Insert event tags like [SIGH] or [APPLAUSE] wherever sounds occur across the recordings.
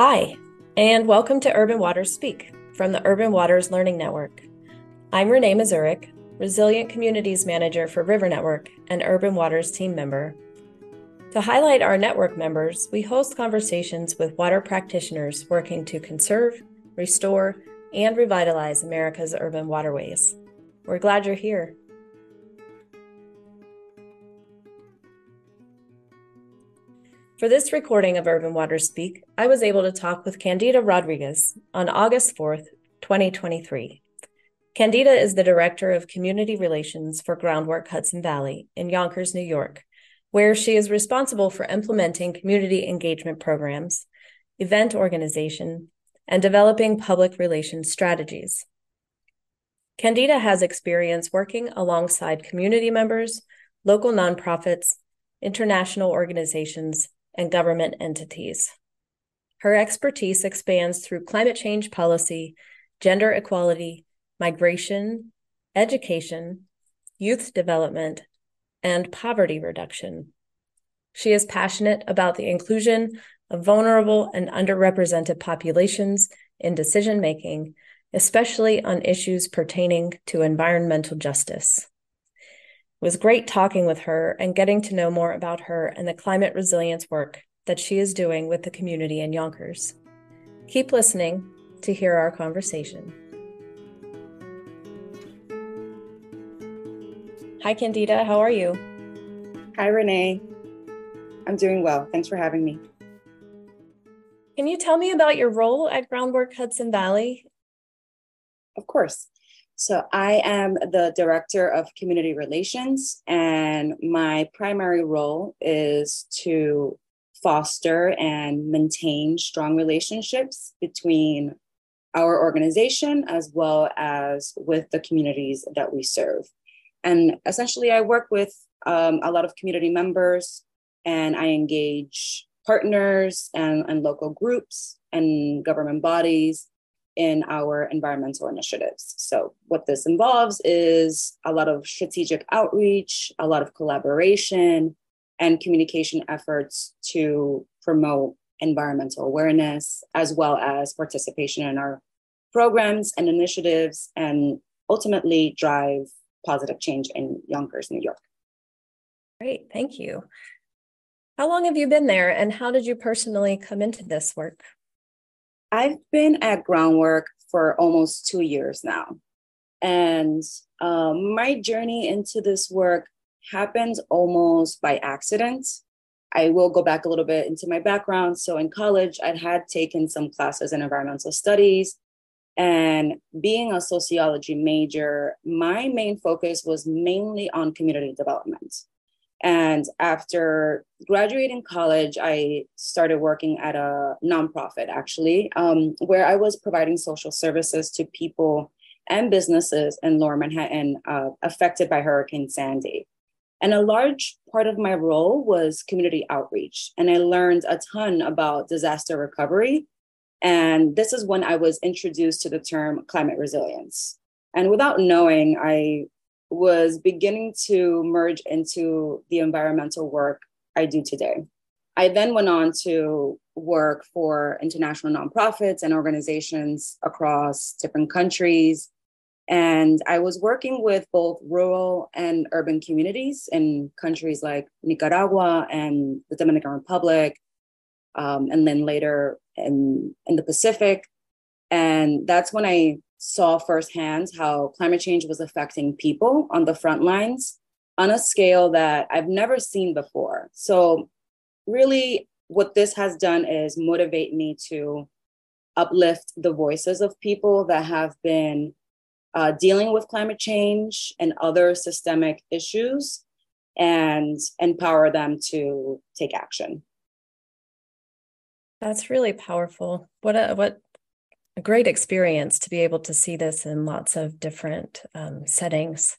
Hi, and welcome to Urban Waters Speak from the Urban Waters Learning Network. I'm Renee Mazurek, Resilient Communities Manager for River Network and Urban Waters team member. To highlight our network members, we host conversations with water practitioners working to conserve, restore, and revitalize America's urban waterways. We're glad you're here. For this recording of Urban Waters Speak, I was able to talk with Candida Rodriguez on August 4th, 2023. Candida is the Director of Community Relations for Groundwork Hudson Valley in Yonkers, New York, where she is responsible for implementing community engagement programs, event organization, and developing public relations strategies. Candida has experience working alongside community members, local nonprofits, international organizations, and government entities. Her expertise expands through climate change policy, gender equality, migration, education, youth development, and poverty reduction. She is passionate about the inclusion of vulnerable and underrepresented populations in decision making, especially on issues pertaining to environmental justice. It was great talking with her and getting to know more about her and the climate resilience work that she is doing with the community in Yonkers. Keep listening to hear our conversation. Hi, Candida. How are you? Hi, Renee. I'm doing well. Thanks for having me. Can you tell me about your role at Groundwork Hudson Valley? Of course. So, I am the Director of Community Relations, and my primary role is to foster and maintain strong relationships between our organization as well as with the communities that we serve. And essentially, I work with um, a lot of community members and I engage partners and, and local groups and government bodies in our environmental initiatives. So, what this involves is a lot of strategic outreach, a lot of collaboration, and communication efforts to promote environmental awareness, as well as participation in our programs and initiatives, and ultimately drive positive change in Yonkers, New York. Great, thank you. How long have you been there, and how did you personally come into this work? I've been at Groundwork for almost two years now. And um, my journey into this work happened almost by accident. I will go back a little bit into my background. So, in college, I had taken some classes in environmental studies. And being a sociology major, my main focus was mainly on community development. And after graduating college, I started working at a nonprofit actually, um, where I was providing social services to people and businesses in lower Manhattan uh, affected by Hurricane Sandy. And a large part of my role was community outreach. And I learned a ton about disaster recovery. And this is when I was introduced to the term climate resilience. And without knowing, I was beginning to merge into the environmental work I do today. I then went on to work for international nonprofits and organizations across different countries. And I was working with both rural and urban communities in countries like Nicaragua and the Dominican Republic, um, and then later in, in the Pacific. And that's when I saw firsthand how climate change was affecting people on the front lines on a scale that I've never seen before. So, really, what this has done is motivate me to uplift the voices of people that have been uh, dealing with climate change and other systemic issues and empower them to take action. That's really powerful. What a what a great experience to be able to see this in lots of different um, settings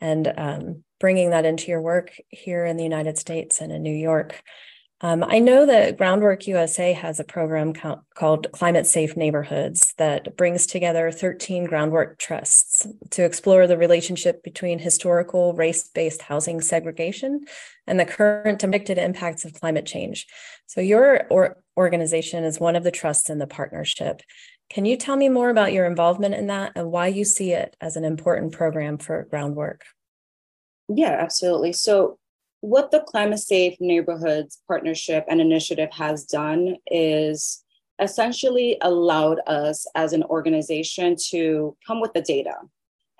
and um, bringing that into your work here in the United States and in New York. Um, I know that Groundwork USA has a program called Climate Safe Neighborhoods that brings together 13 groundwork trusts to explore the relationship between historical race based housing segregation and the current predicted impacts of climate change. So, your or organization is one of the trusts in the partnership. Can you tell me more about your involvement in that and why you see it as an important program for groundwork? Yeah, absolutely. So, what the Climate Safe Neighborhoods Partnership and Initiative has done is essentially allowed us as an organization to come with the data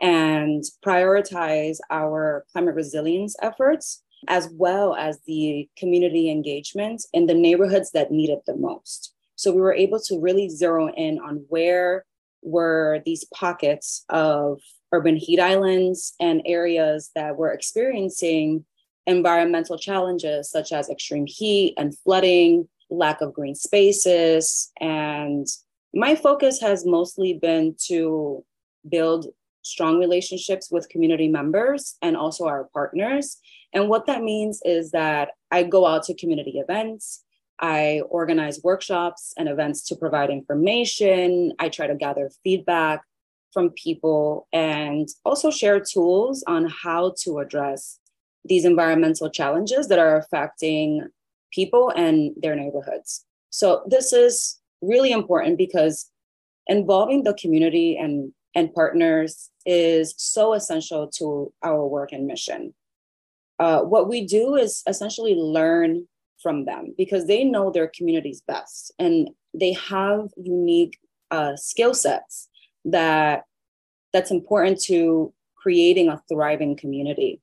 and prioritize our climate resilience efforts as well as the community engagement in the neighborhoods that need it the most. So we were able to really zero in on where were these pockets of urban heat islands and areas that were experiencing environmental challenges such as extreme heat and flooding, lack of green spaces. And my focus has mostly been to build strong relationships with community members and also our partners. And what that means is that I go out to community events. I organize workshops and events to provide information. I try to gather feedback from people and also share tools on how to address these environmental challenges that are affecting people and their neighborhoods. So, this is really important because involving the community and, and partners is so essential to our work and mission. Uh, what we do is essentially learn from them because they know their communities best and they have unique uh, skill sets that that's important to creating a thriving community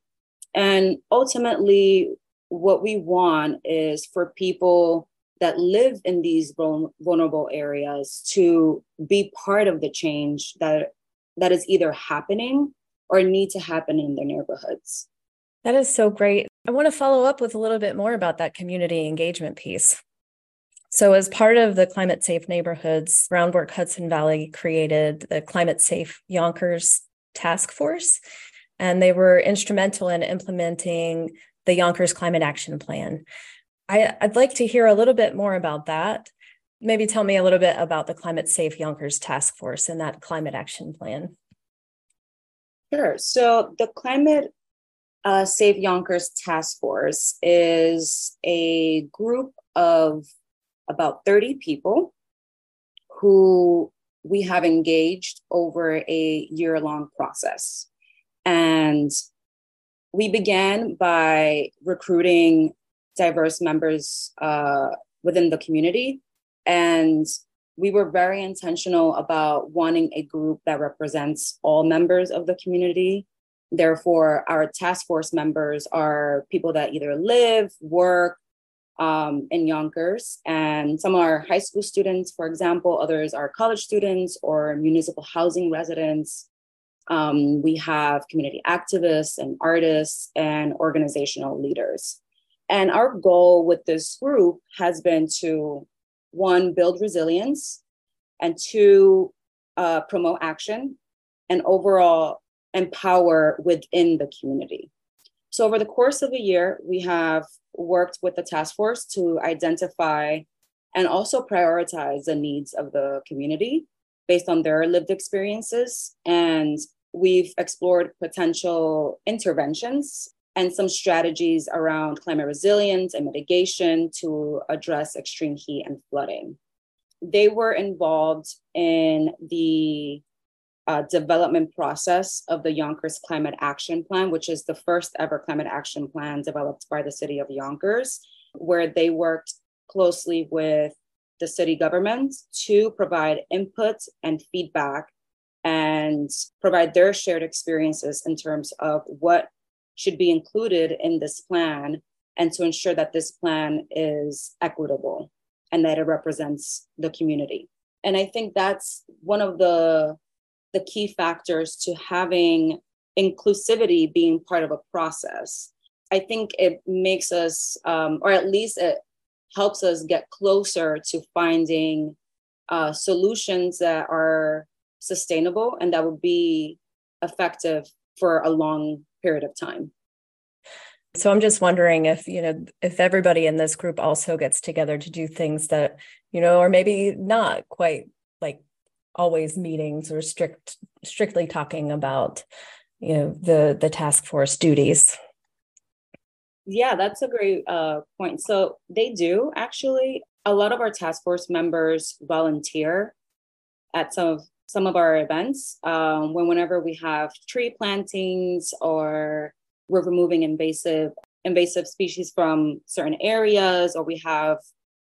and ultimately what we want is for people that live in these vulnerable areas to be part of the change that that is either happening or need to happen in their neighborhoods that is so great. I want to follow up with a little bit more about that community engagement piece. So, as part of the Climate Safe Neighborhoods, Groundwork Hudson Valley created the Climate Safe Yonkers Task Force, and they were instrumental in implementing the Yonkers Climate Action Plan. I, would like to hear a little bit more about that. Maybe tell me a little bit about the Climate Safe Yonkers Task Force and that climate action plan. Sure. So, the Climate uh, Safe Yonkers Task Force is a group of about 30 people who we have engaged over a year long process. And we began by recruiting diverse members uh, within the community. And we were very intentional about wanting a group that represents all members of the community Therefore, our task force members are people that either live, work um, in Yonkers, and some are high school students, for example, others are college students or municipal housing residents. Um, we have community activists and artists and organizational leaders. And our goal with this group has been to one, build resilience, and two, uh, promote action, and overall empower within the community. So, over the course of a year, we have worked with the task force to identify and also prioritize the needs of the community based on their lived experiences. And we've explored potential interventions and some strategies around climate resilience and mitigation to address extreme heat and flooding. They were involved in the uh, development process of the Yonkers Climate Action Plan, which is the first ever climate action plan developed by the city of Yonkers, where they worked closely with the city government to provide input and feedback and provide their shared experiences in terms of what should be included in this plan and to ensure that this plan is equitable and that it represents the community. And I think that's one of the the key factors to having inclusivity being part of a process. I think it makes us, um, or at least it helps us get closer to finding uh, solutions that are sustainable and that will be effective for a long period of time. So I'm just wondering if, you know, if everybody in this group also gets together to do things that, you know, or maybe not quite like always meetings or strict strictly talking about you know the the task force duties. Yeah that's a great uh, point. So they do actually. A lot of our task force members volunteer at some of some of our events um, when whenever we have tree plantings or we're removing invasive invasive species from certain areas or we have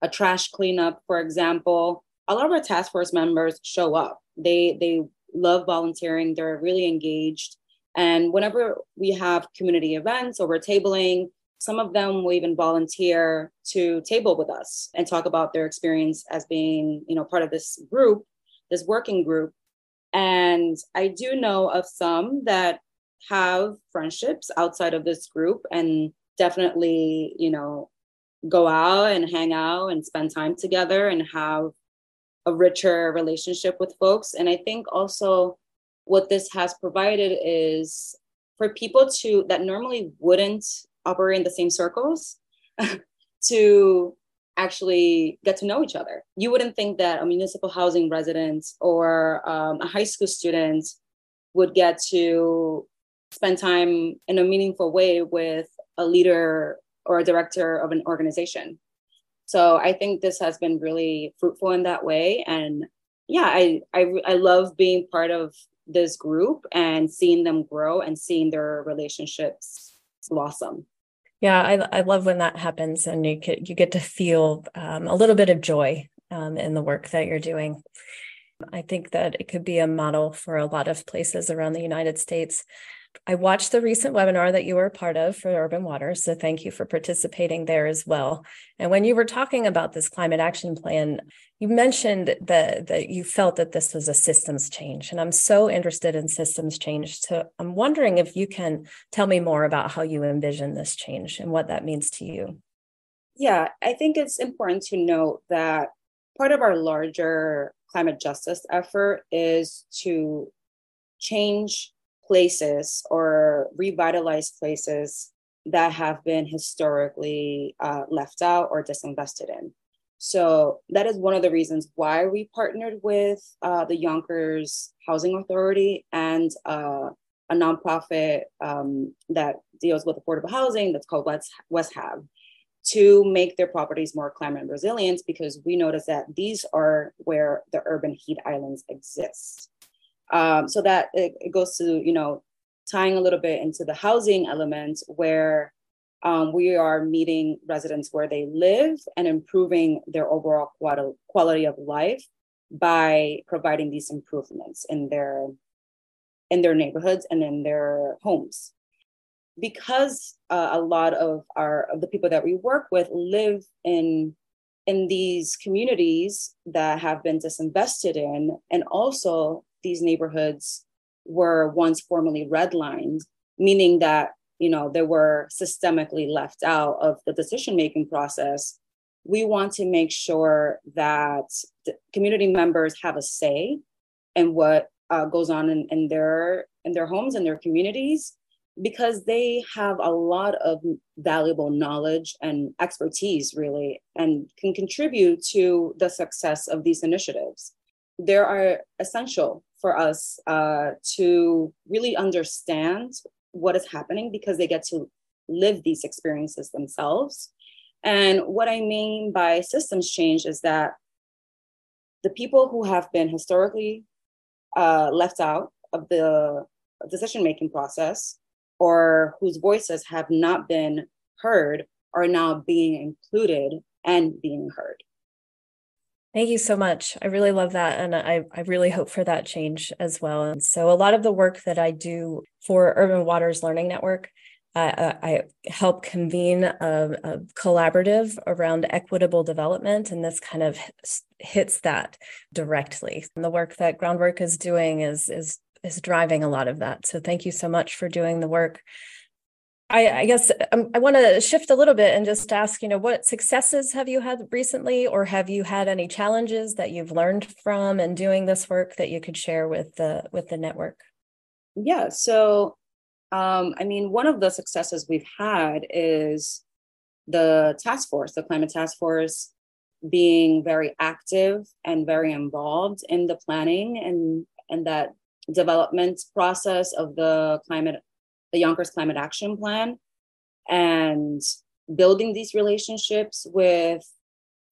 a trash cleanup for example a lot of our task force members show up. They they love volunteering. They're really engaged. And whenever we have community events or we're tabling some of them will even volunteer to table with us and talk about their experience as being you know part of this group this working group. And i do know of some that have friendships outside of this group and definitely you know go out and hang out and spend time together and have a richer relationship with folks and i think also what this has provided is for people to that normally wouldn't operate in the same circles [LAUGHS] to actually get to know each other. You wouldn't think that a municipal housing resident or um, a high school student would get to spend time in a meaningful way with a leader or a director of an organization. So I think this has been really fruitful in that way. And yeah, I, I, I love being part of this group and seeing them grow and seeing their relationships blossom. Yeah, I, I love when that happens and you get, you get to feel um, a little bit of joy um, in the work that you're doing. I think that it could be a model for a lot of places around the United States I watched the recent webinar that you were a part of for Urban Water. So thank you for participating there as well. And when you were talking about this climate action plan, you mentioned that, that you felt that this was a systems change. And I'm so interested in systems change. So I'm wondering if you can tell me more about how you envision this change and what that means to you. Yeah, I think it's important to note that part of our larger climate justice effort is to change places or revitalize places that have been historically uh, left out or disinvested in. So that is one of the reasons why we partnered with uh, the Yonkers Housing Authority and uh, a nonprofit um, that deals with affordable housing that's called West, WestHab to make their properties more climate resilient because we notice that these are where the urban heat islands exist. Um, so that it, it, goes to, you know, tying a little bit into the housing element where um, we are meeting residents where they live and improving their overall quality of life by providing these improvements in their in their neighborhoods and in their homes because uh, a lot of our of the people that we work with live in in these communities that have been disinvested in and also these neighborhoods were once formerly redlined, meaning that you know they were systemically left out of the decision making process. We want to make sure that community members have a say in what uh, goes on in, in their in their homes and their communities because they have a lot of valuable knowledge and expertise really and can contribute to the success of these initiatives they are essential for us uh, to really understand what is happening because they get to live these experiences themselves. And what I mean by systems change is that the people who have been historically uh, left out of the decision making process or whose voices have not been heard are now being included and being heard. Thank you so much. I really love that. And I, I really hope for that change as well. And so, a lot of the work that I do for Urban Waters Learning Network, I help convene a, a, collaborative around equitable development, and this kind of hits that directly. And the work that Groundwork is doing is is is driving a lot of that. So, thank you so much for doing the work. I, I guess um, I want to shift a little bit and just ask, you know, what successes have you had recently, or have you had any challenges that you've learned from in doing this work that you could share with the with the network? Yeah. So, um, I mean, one of the successes we've had is the task force, the climate task force, being very active and very involved in the planning and and that development process of the climate the Yonkers Climate Action Plan and building these relationships with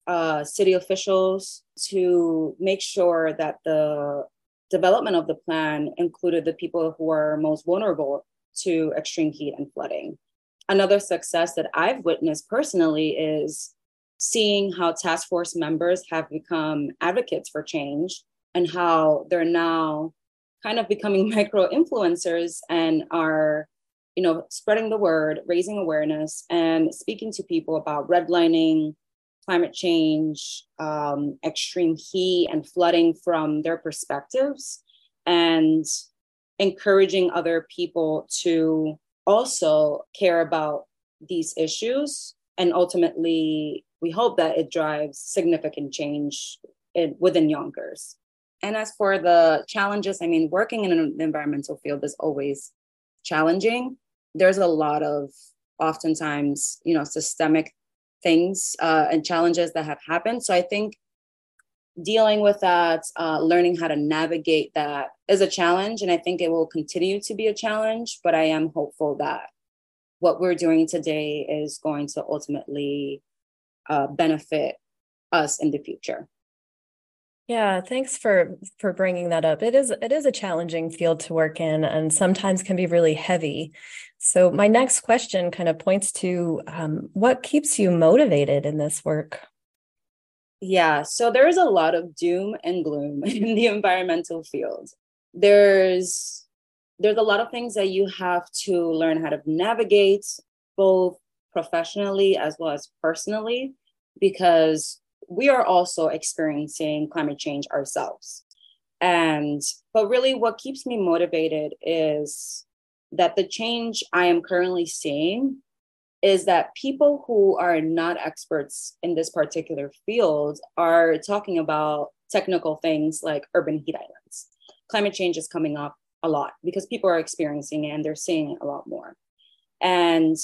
uh, city officials to make sure that the development of the plan included the people who are most vulnerable to extreme heat and flooding. Another success that I've witnessed personally is seeing how task force members have become advocates for change and how they're now kind of becoming [LAUGHS] micro influencers and are you know spreading the word raising awareness and speaking to people about redlining climate change um, extreme heat and flooding from their perspectives and encouraging other people to also care about these issues and ultimately we hope that it drives significant change in, within Yonkers. And as for the challenges, I mean, working in an environmental field is always challenging. There's a lot of oftentimes, you know, systemic things uh, and challenges that have happened. So I think dealing with that, uh, learning how to navigate that is a challenge. And I think it will continue to be a challenge, but I am hopeful that what we're doing today is going to ultimately uh, benefit us in the future. Yeah, thanks for for bringing that up. It is it is a challenging field to work in, and sometimes can be really heavy. So my next question kind of points to um, what keeps you motivated in this work. Yeah, so there is a lot of doom and gloom [LAUGHS] in the environmental field. There's there's a lot of things that you have to learn how to navigate, both professionally as well as personally because we are also experiencing climate change ourselves. And, but really, what keeps me motivated is that the change I am currently seeing is that people who are not experts in this particular field are talking about technical things like urban heat islands. Climate change is coming up a lot because people are experiencing it and they're seeing it a lot more. And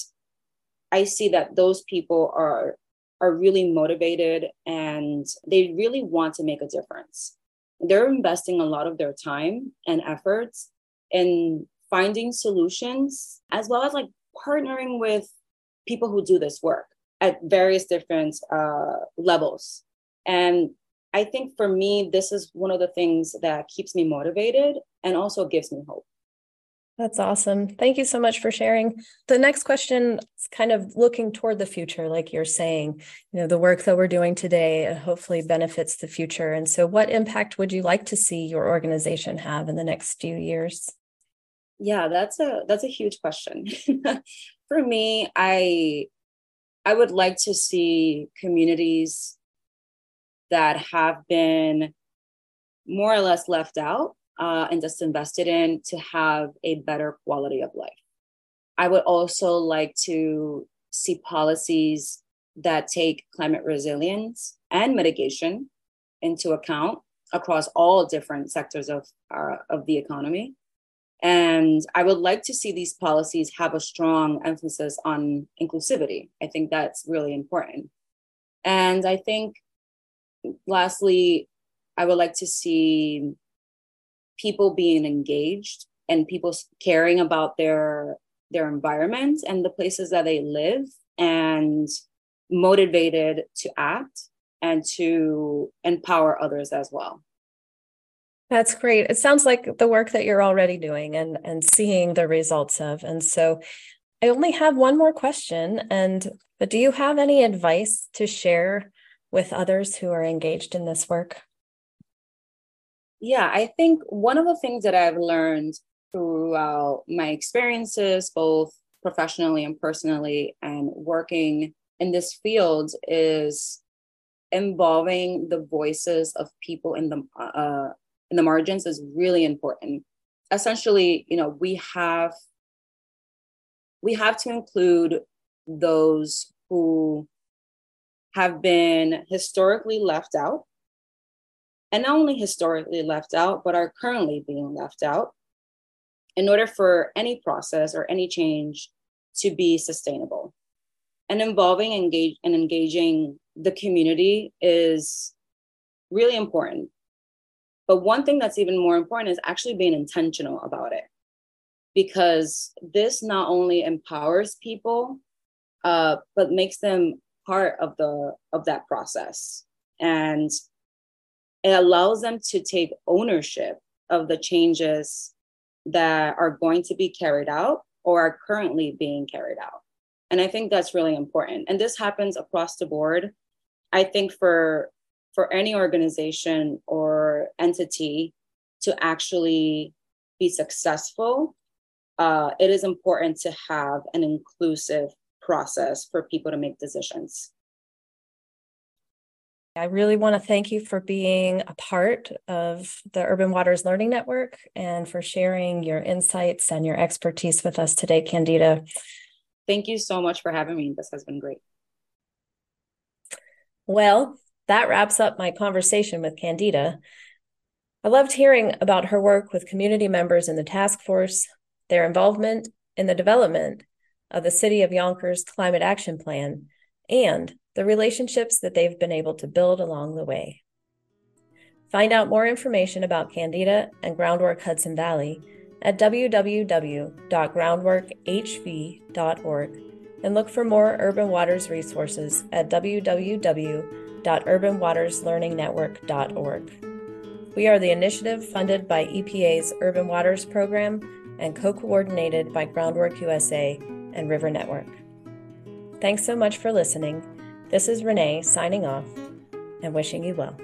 I see that those people are are really motivated and they really want to make a difference. They're investing a lot of their time and efforts in finding solutions as well as like partnering with people who do this work at various different uh, levels. And I think for me, this is one of the things that keeps me motivated and also gives me hope. That's awesome. Thank you so much for sharing. The next question is kind of looking toward the future, like you're saying, you know, the work that we're doing today uh, hopefully benefits the future. And so, what impact would you like to see your organization have in the next few years? Yeah, that's a that's a huge question. [LAUGHS] for me, I I would like to see communities that have been more or less left out uh, and just invested in to have a better quality of life. I would also like to see policies that take climate resilience and mitigation into account across all different sectors of, uh, of the economy. And I would like to see these policies have a strong emphasis on inclusivity. I think that's really important. And I think, lastly, I would like to see people being engaged and people caring about their their environment and the places that they live and motivated to act and to empower others as well. That's great. It sounds like the work that you're already doing and and seeing the results of. And so i only have one more question. And but do you have any advice to share with others who are engaged in this work yeah, I think one of the things that I've learned throughout my experiences, both professionally and personally, and working in this field is involving the voices of people in the uh, in the margins is really important. Essentially, you know, we have we have to include those who have been historically left out and not only historically left out, but are currently being left out in order for any process or any change to be sustainable. And involving engage and engaging the community is really important. But one thing that's even more important is actually being intentional about it. Because this not only empowers people, uh, but makes them part of the of that process and it allows them to take ownership of the changes that are going to be carried out or are currently being carried out. And i think that's really important. And this happens across the board. I think for for any organization or entity to actually be successful uh, it is important to have an inclusive process for people to make decisions. I really want to thank you for being a part of the Urban Waters Learning Network and for sharing your insights and your expertise with us today, Candida. Thank you so much for having me. This has been great. Well, that wraps up my conversation with Candida. I loved hearing about her work with community members in the task force, their involvement in the development of the City of Yonkers Climate Action Plan, and the relationships that they've been able to build along the way. Find out more information about Candida and Groundwork Hudson Valley at www.groundworkhv.org and look for more Urban Waters resources at www.urbanwaterslearningnetwork.org. We are the initiative funded by EPA's Urban Waters Program and co coordinated by Groundwork USA and River Network. Thanks so much for listening. This is Renee signing off and wishing you well.